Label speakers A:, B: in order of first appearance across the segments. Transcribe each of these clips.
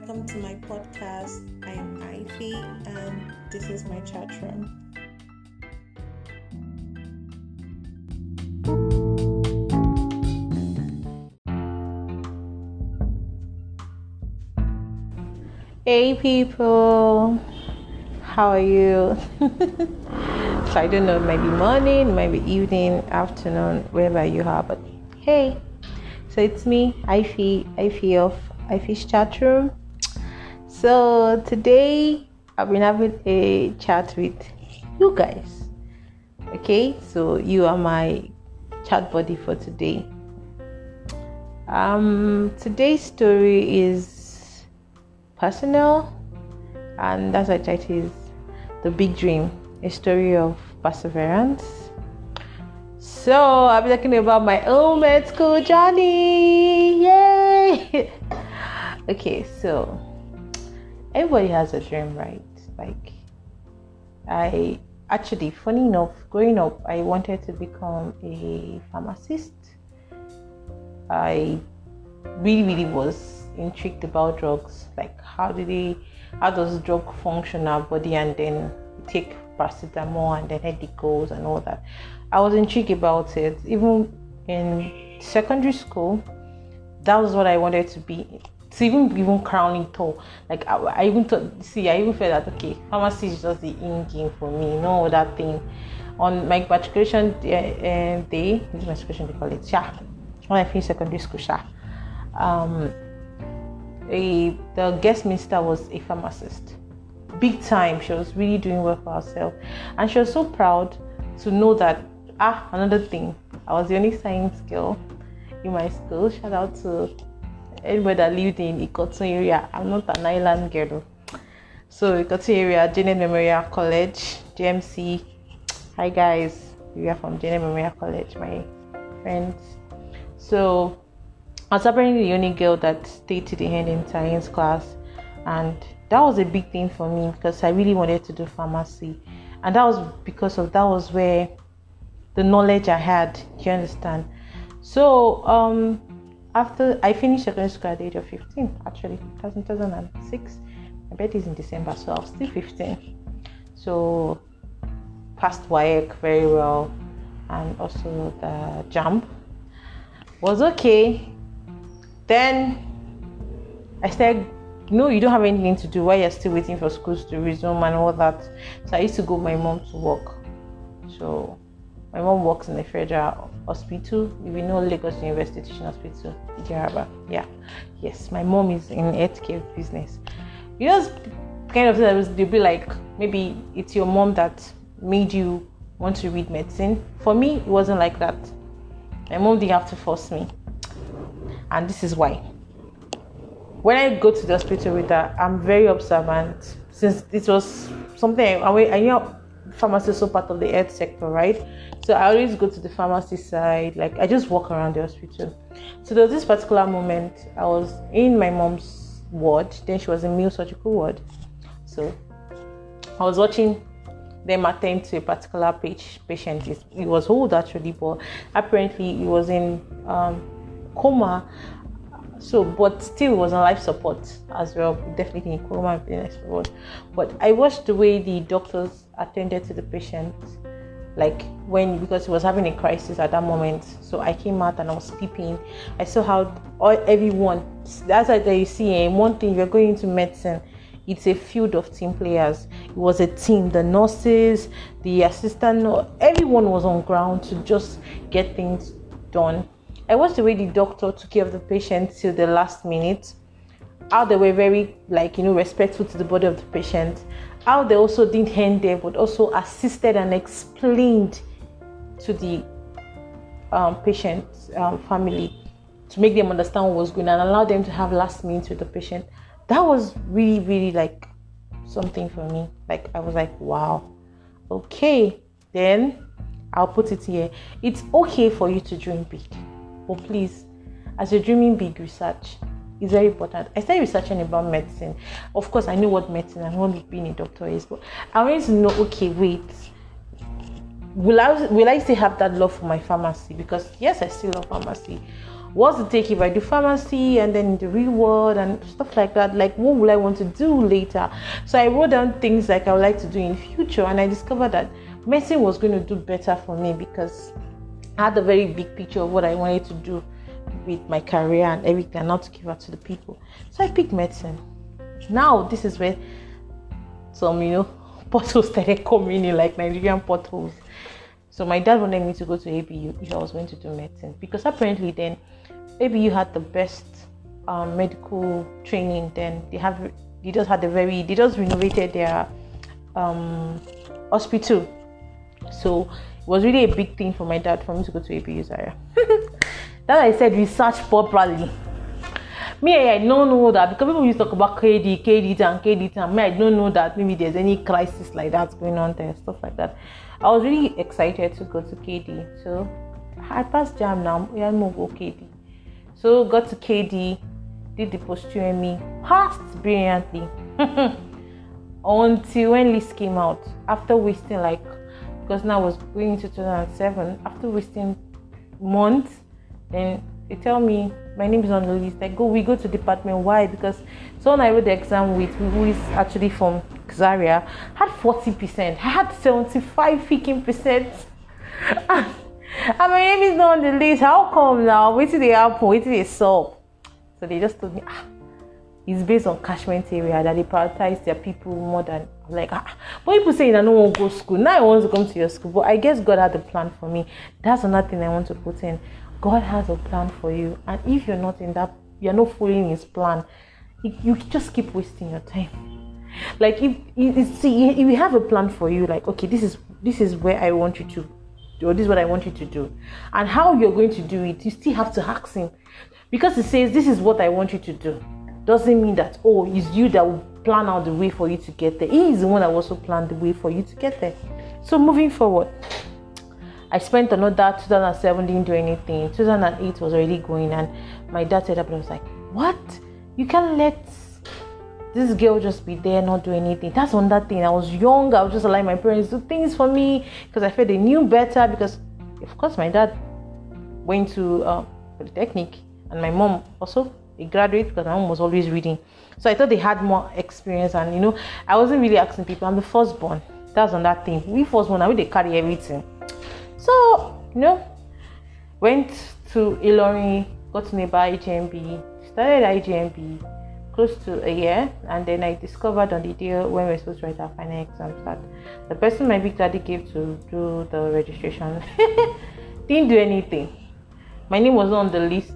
A: welcome to my podcast. I am Ivy, and this is my chat room. Hey people, how are you? so I don't know, maybe morning, maybe evening, afternoon, wherever you are, but hey, so it's me, Ivy, Ivy of Ivy's chat room. So today I've been having a chat with you guys. Okay, so you are my chat buddy for today. Um, today's story is personal, and that's what it is the big dream, a story of perseverance. So I'll be talking about my own med school journey. Yay! okay, so everybody has a dream, right? Like I actually funny enough, growing up I wanted to become a pharmacist. I really, really was intrigued about drugs. Like how do they how does drug function our body and then take paracetamol and then headache goes and all that. I was intrigued about it. Even in secondary school, that was what I wanted to be. To even even crowning tall. Like I, I even thought see, I even felt that okay, pharmacy is just the in game for me, no other thing. On my matriculation day, uh, day is matriculation they call it, yeah. When I finished secondary school, yeah. Um, a the guest minister was a pharmacist big time she was really doing well for herself and she was so proud to know that ah another thing i was the only science girl in my school shout out to anybody that lived in Ikotun area i'm not an island girl so Ikotun area Janet Memorial College JMC hi guys we are from Janet Memorial College my friends so I was apparently the only girl that stayed to the end in science class, and that was a big thing for me because I really wanted to do pharmacy, and that was because of that was where the knowledge I had. Do you understand? So um, after I finished secondary school at the age of 15, actually 2006, my birthday is in December, so I was still 15. So passed WAEC very well, and also the JAMB was okay then I said, No, you don't have anything to do while you're still waiting for schools to resume and all that. So I used to go with my mom to work. So my mom works in a federal hospital. If you know Lagos University Teaching Hospital, Jaraba. Yeah. Yes, my mom is in healthcare business. You know, kind of they'll be like, maybe it's your mom that made you want to read medicine. For me, it wasn't like that. My mom didn't have to force me and this is why. When I go to the hospital with her, I'm very observant since it was something I, I know pharmacy is so part of the health sector, right? So I always go to the pharmacy side, like I just walk around the hospital. So there was this particular moment I was in my mom's ward, then she was in Mill surgical ward. So I was watching them attend to a particular page, patient. It was old actually, but apparently he was in um, coma. So, but still was on life support as well. Definitely in coma life support. But I watched the way the doctors attended to the patient, like when because he was having a crisis at that moment. So I came out and I was sleeping. I saw how all, everyone. That's like you see. Eh, one thing you're going into medicine it's a field of team players. It was a team. The nurses, the assistant, everyone was on ground to just get things done. I watched the way the doctor took care of the patient till the last minute. How they were very, like, you know, respectful to the body of the patient. How they also didn't end there, but also assisted and explained to the um, patient um, family to make them understand what was going on and allow them to have last minute with the patient. That was really, really like something for me. Like, I was like, wow, okay, then I'll put it here. It's okay for you to dream big. But please, as you're dreaming big, research is very important. I started researching about medicine. Of course, I know what medicine and what being a doctor is, but I wanted to know okay, wait, will I will I still have that love for my pharmacy? Because yes, I still love pharmacy. What's the take if I do pharmacy and then the real world and stuff like that? Like what will I want to do later? So I wrote down things like I would like to do in future and I discovered that medicine was going to do better for me because I had a very big picture of what I wanted to do with my career and everything and not to give out to the people. So I picked medicine. Now this is where some you know potholes started coming in like Nigerian potholes. So my dad wanted me to go to ABU if I was going to do medicine because apparently then ABU had the best um, medical training. Then they have they just had a very they just renovated their um, hospital. So it was really a big thing for my dad for me to go to ABU Zaria. that I said research properly me I don't know that because people used to talk about KD, KD, and KD, and me I don't know that maybe there's any crisis like that going on there, stuff like that. I was really excited to go to KD, so I passed JAMB now. Yeah, move go KD. So got to KD, did the post-UME, passed brilliantly. Until when list came out, after wasting like, because now I was going into 2007, after wasting months, then they tell me my name is on the list. I go, we go to department. Why? Because someone I wrote the exam with, who is actually from Zaria, had 40%. I had 75 freaking percent. and my name is not on the list. How come now? Wait till they happen. Wait till they solve. So they just told me, ah, it's based on catchment area that they prioritize their people more than like ah. But people say don't want to go school. Now I want to come to your school. But I guess God had a plan for me. That's another thing I want to put in. God has a plan for you, and if you're not in that, you're not following His plan, you just keep wasting your time. Like if, if see if we have a plan for you, like okay, this is this is where I want you to, do, or this is what I want you to do, and how you're going to do it, you still have to ask Him, because He says this is what I want you to do. Doesn't mean that oh, it's you that will plan out the way for you to get there. He is the one that also planned the way for you to get there. So moving forward. I spent another 2007 didn't do anything. 2008 was already going, and my dad said up and I was like, "What? You can't let this girl just be there, not do anything." That's that thing. I was young. I was just allowing my parents do things for me because I felt they knew better. Because of course my dad went to uh, polytechnic, and my mom also a graduate because my mom was always reading. So I thought they had more experience, and you know, I wasn't really asking people. I'm the firstborn. That's on that thing. We firstborn, now they carry everything. So, you know, went to Ilorin, got to nearby IJMB, started IJMB close to a year, and then I discovered on the day when we are supposed to write our final exams that the person my big daddy gave to do the registration didn't do anything. My name was not on the list,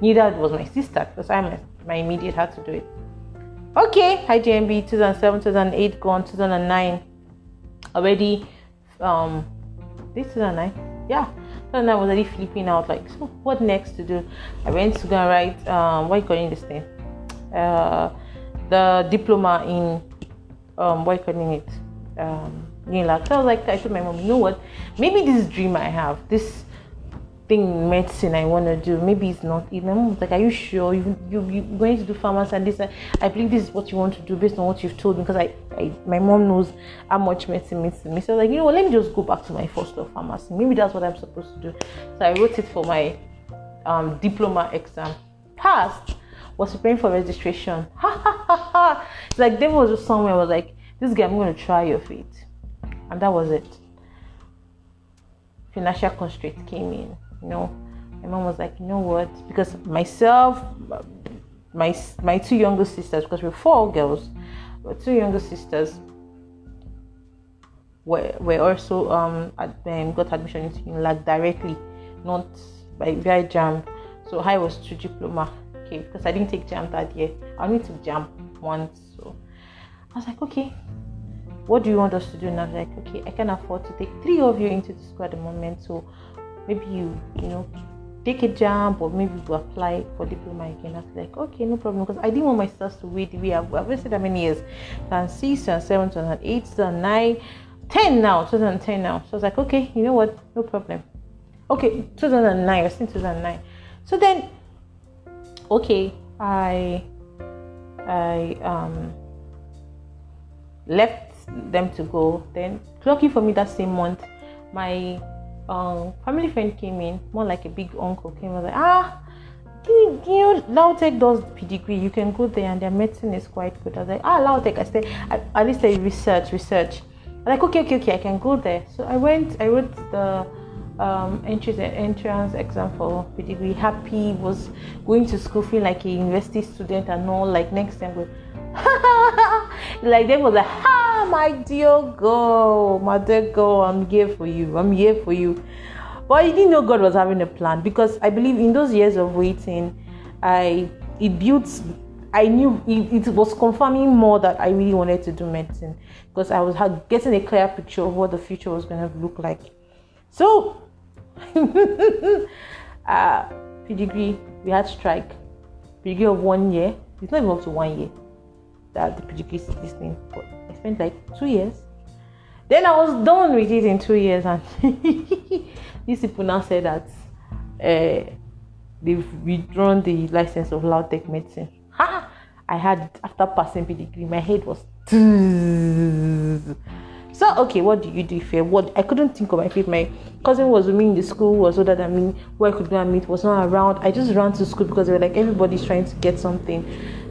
A: neither was my sister because I'm my immediate had to do it. Okay, IJMB 2007, 2008, gone 2009. Already um, this is night. Yeah. So I was already flipping out like, so what next to do? I went to go and write, um, what you calling this thing? Uh, the diploma in, um, what you calling it? Um, Unilag. So I was like, I told my mom, you know what? Maybe this dream I have, this thing medicine I want to do. Maybe it's not even. My mom was like, Are you sure you you you going to do pharmacy and this? I believe this is what you want to do based on what you've told me because I, I my mom knows how much medicine means to me. So like, you know what, let me just go back to my first of pharmacy. Maybe that's what I'm supposed to do. So I wrote it for my um, diploma exam. Passed. Was preparing for registration. Ha ha ha ha. Like there was just somewhere I was like, this guy, I'm gonna try your feet. And that was it. Financial constraint came in you know. My mom was like you know what? Because myself my my two younger sisters because we're four girls but two younger sisters were, were also um, um got admission into Unilag directly not by via JAMB so I was to diploma okay because I didn't take JAMB that year. I only took JAMB once so I was like okay what do you want us to do? And I was like okay I can afford to take three of you into the school at the moment so maybe you you know take a JAMB or maybe you apply for diploma again. I was like, okay, no problem. Because I didn't want my stars to wait way I've, I've wasted that many years. 2006, 2007, 2008, 2009, 10 now, 2010 now. So I was like, okay, you know what? No problem. Okay, 2009, I was in 2009. So then, okay, I, I um, left them to go. Then, lucky for me that same month, my um, family friend came in, more like a big uncle came. I was like, ah, you, you Lautech does pre-degree. You can go there, and their medicine is quite good. I was like, ah, Lautech. I said, at least I research, research. I'm like, okay, okay, okay, I can go there. So I went. I wrote the um, entrance entrance exam for pre-degree. Happy was going to school, feeling like a university student and all. Like next time. like they was like, ha, my dear girl, my dear girl, I'm here for you. I'm here for you. But I didn't know God was having a plan because I believe in those years of waiting, I it built. I knew it, it was confirming more that I really wanted to do medicine because I was getting a clear picture of what the future was going to look like. So, uh, pre-degree, we had strike. Pre-degree of one year. It's not even up to one year that is this thing. But I spent like two years. Then I was done with it in two years, and these people now said that uh, they've withdrawn the license of Lautech medicine. Ha! I had after passing pre-degree. My head was. So okay, what do you do if you what I couldn't think of my favorite. My cousin was with me in the school, was older than me, where I could go and meet, was not around. I just ran to school because they were like everybody's trying to get something.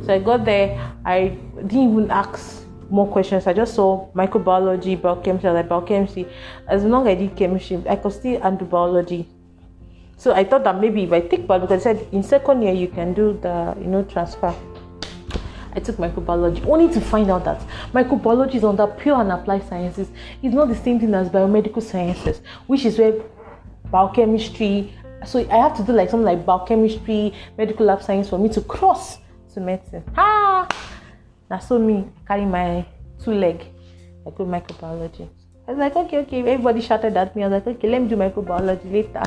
A: So I got there, I didn't even ask more questions. I just saw microbiology, biochemistry, like biochemistry. As long as I did chemistry, I could still handle biology. So I thought that maybe if I take biology, because I said in second year you can do the you know transfer. I took microbiology only to find out that microbiology is under pure and applied sciences. It's not the same thing as biomedical sciences, which is where biochemistry. So I have to do like something like biochemistry, medical lab science for me to cross to medicine. Ah, now so me carry my two leg. I go microbiology. I was like, okay, okay. Everybody shouted at me. I was like, okay, let me do microbiology later.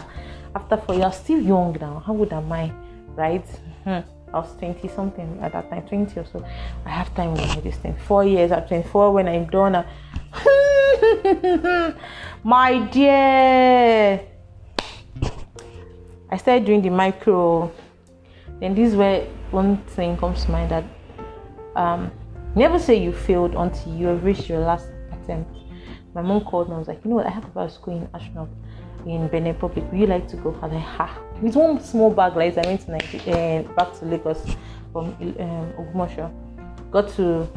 A: After four years, still young now. How old am I? Right? Hmm. I was 20 something at that time, 20 or so. I have time with this thing. Four years at 24 when I'm done. My dear. I started doing the micro. Then this is where one thing comes to mind that um, never say you failed until you have reached your last attempt. My mom called me. I was like, you know what? I have about school in Ashnaf in Benin Republic. Would you like to go? I was like, ha. With one small bag, like I went to Nigeria, uh, back to Lagos from um, Ogbomosho. Got to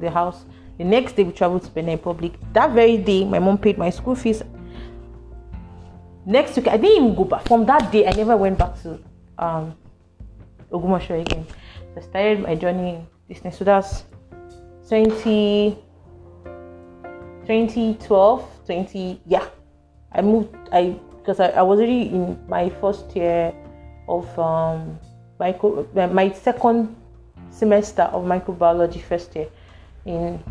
A: the house. The next day, we traveled to Benin Republic. That very day, my mom paid my school fees. Next week, I didn't even go back. From that day, I never went back to um, Ogbomosho again. So I started my journey this thing. So that's 20, 2012, 20, yeah. I moved, I because I, I was already in my first year of um, micro, my second semester of microbiology first year in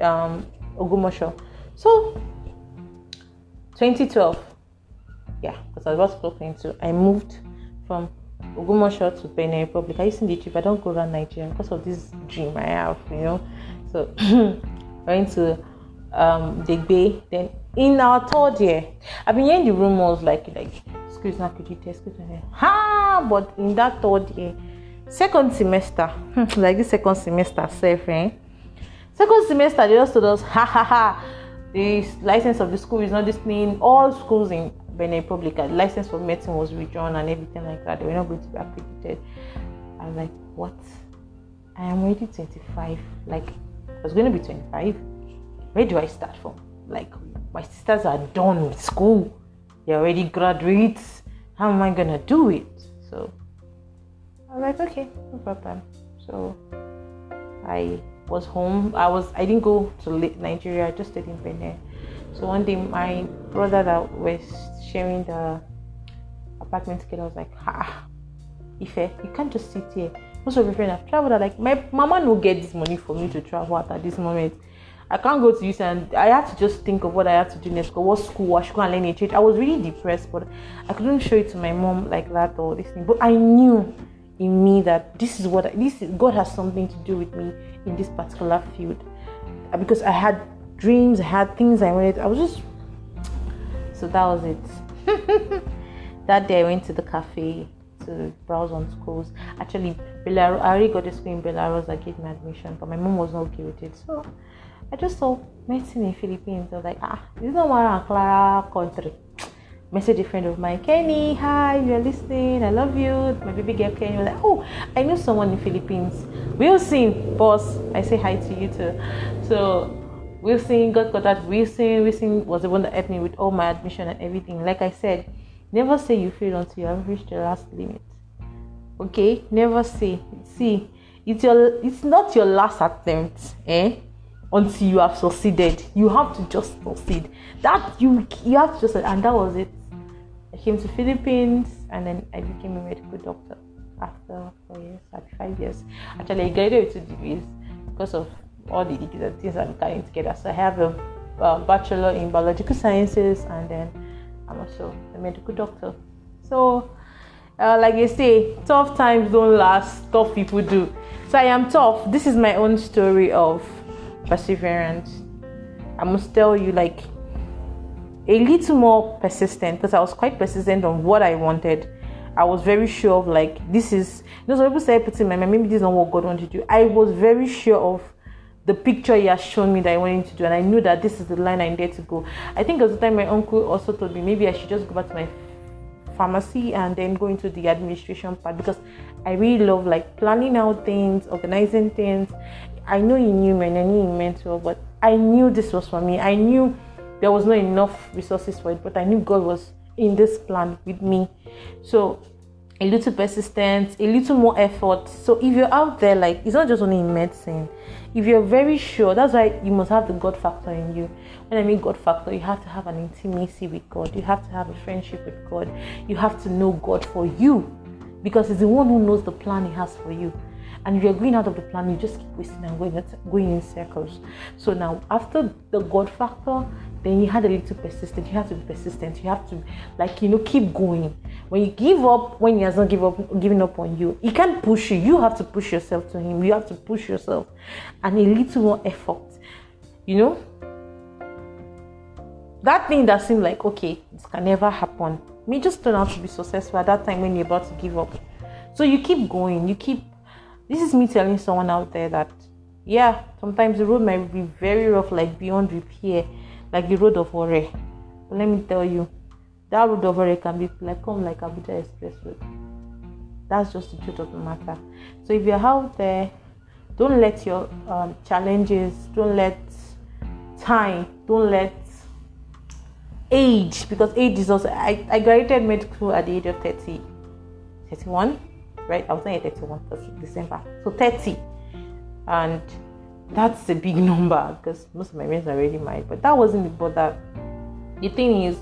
A: um, Ogbomosho. So 2012, yeah, because I was talking to, I moved from Ogbomosho to Benin Republic. I used to the trip. I don't go around Nigeria because of this dream I have, you know. So going to um, Degbe, then in our third year, I've been hearing the rumors like like excuse me, could you test excuse me? Ha! But in that third year, second semester, like the second semester, safe, eh? Second semester, they just told us, ha ha ha, the license of the school is not this thing. All schools in Benin Republic, the license for medicine was withdrawn and everything like that. They were not going to be accredited. I was like, what? I am already 25. Like, I was going to be 25. Where do I start from? Like, my sisters are done with school, they're already graduates. How am I gonna do it? So I was like, okay, no problem. So I was home. I was I didn't go to Nigeria. I just stayed in Benin. So one day, my brother that was sharing the apartment together I was like, ah, "Ha, Ife, eh, you can't just sit here. Most of your friends have traveled. Like my mama no get this money for me to travel at this moment. I can't go to UC and I had to just think of what I had to do next. Go what school I should go and learn a trade. I was really depressed, but I couldn't show it to my mom like that or this thing. But I knew in me that this is what I, this is, God has something to do with me in this particular field because I had dreams, I had things I wanted. I was just so that was it. that day I went to the cafe to browse on schools. Actually, Belarus, I already got a school in Belarus that gave me admission, but my mom was not okay with it. So I just saw medicine in Philippines. I was like, ah, this is not one Clara country. Message a friend of mine, Kenny, hi, you're listening, I love you. My baby girl Kenny was like, oh, I know someone in Philippines. Wilson, boss, I say hi to you too. So Wilson God got contact. Wilson, Wilson was the one that helped me with all my admission and everything. Like I said, never say you fail until you have reached the last limit. Okay, never say. See, it's your, it's not your last attempt, eh? Until you have succeeded, you have to just succeed. That you, you have to just, and that was it. I came to Philippines and then I became a medical doctor after four years, after five years. Actually, I graduated with two degrees because of all the degrees things I'm carrying together. So I have a, bachelor in biological sciences and then I'm also a medical doctor. So, uh, like they say, tough times don't last, tough people do. So I am tough. This is my own story of perseverance. I must tell you, like, a little more persistent because I was quite persistent on what I wanted. I was very sure of like this is you know some people say put in my maybe this is not what God wanted to do. I was very sure of the picture he has shown me that I wanted to do and I knew that this is the line I needed to go. I think at the time my uncle also told me maybe I should just go back to my pharmacy and then go into the administration part because I really love like planning out things, organizing things. I know he knew me and I knew he meant well, but I knew this was for me. I knew there was not enough resources for it, but I knew God was in this plan with me. So a little persistence, a little more effort. So if you're out there, like it's not just only in medicine. If you're very sure, that's why you must have the God factor in you. When I mean God factor, you have to have an intimacy with God. You have to have a friendship with God. You have to know God for you, because He's the one who knows the plan He has for you. And if you're going out of the plan, you just keep wasting and going, going in circles. So now, after the God factor, then you had a little persistent. You have to be persistent. You have to, like, you know, keep going. When you give up, when he has not give up, giving up on you, he can't push you. You have to push yourself to him. You have to push yourself, and a little more effort. You know, that thing that seemed like okay, this can never happen, may just turn out to be successful at that time when you're about to give up. So you keep going. You keep. This is me telling someone out there that, yeah, sometimes the road might be very rough, like beyond repair like the road of Ore. But let me tell you, that road of Ore can be like come like Abuja Express Road. That's just the truth of the matter. So if you're out there, don't let your um, challenges, don't let time, don't let age, because age is also. I, I graduated medical school at the age of 30, 31, right? I was not 31 December, so 30, and that's a big number because most of my friends are already married. But that wasn't the bother. The thing is,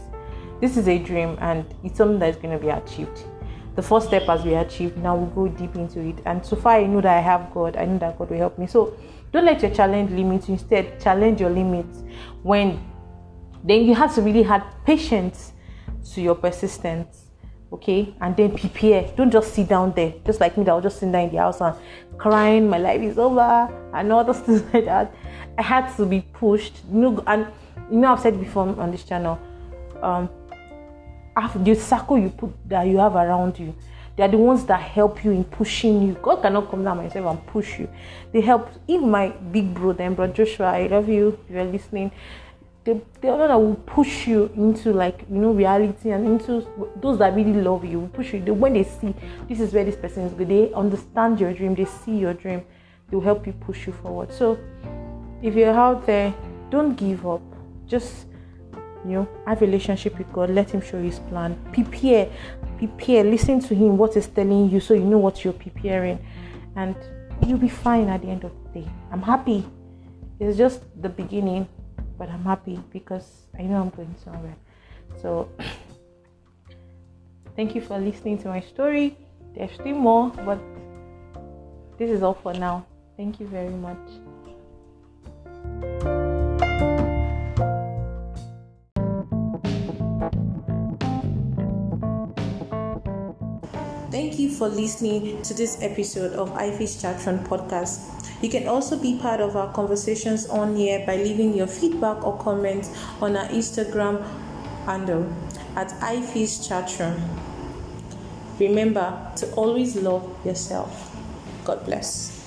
A: this is a dream and it's something that is going to be achieved. The first step has been achieved. Now we go deep into it. And so far, I know that I have God. I know that God will help me. So don't let your challenge limit you. Instead, challenge your limits. When then you have to really have patience to your persistence okay and then prepare don't just sit down there just like me that was just sitting there in the house and crying my life is over and all those things like that. I had to be pushed. You know and you know i've said before on this channel um after the circle you put that you have around you they are the ones that help you in pushing you. God cannot come down myself and push you. They help even my big brother and brother joshua i love you if you're listening the, the other that will push you into like you know reality and into those that really love you will push you. They, when they see this is where this person is good they understand your dream they see your dream they will help you push you forward. So if you're out there don't give up. Just you know have a relationship with god let him show his plan. Prepare prepare listen to him what he's telling you so you know what you're preparing. And you'll be fine at the end of the day. I'm happy. It's just the beginning but I'm happy because I know I'm going somewhere. So, thank you for listening to my story. There's still more, but this is all for now. Thank you very much. Thank you for listening to this episode of IFI's Chatron podcast. You can also be part of our conversations on here by leaving your feedback or comments on our Instagram handle at iFeast Chatroom. Remember to always love yourself. God bless.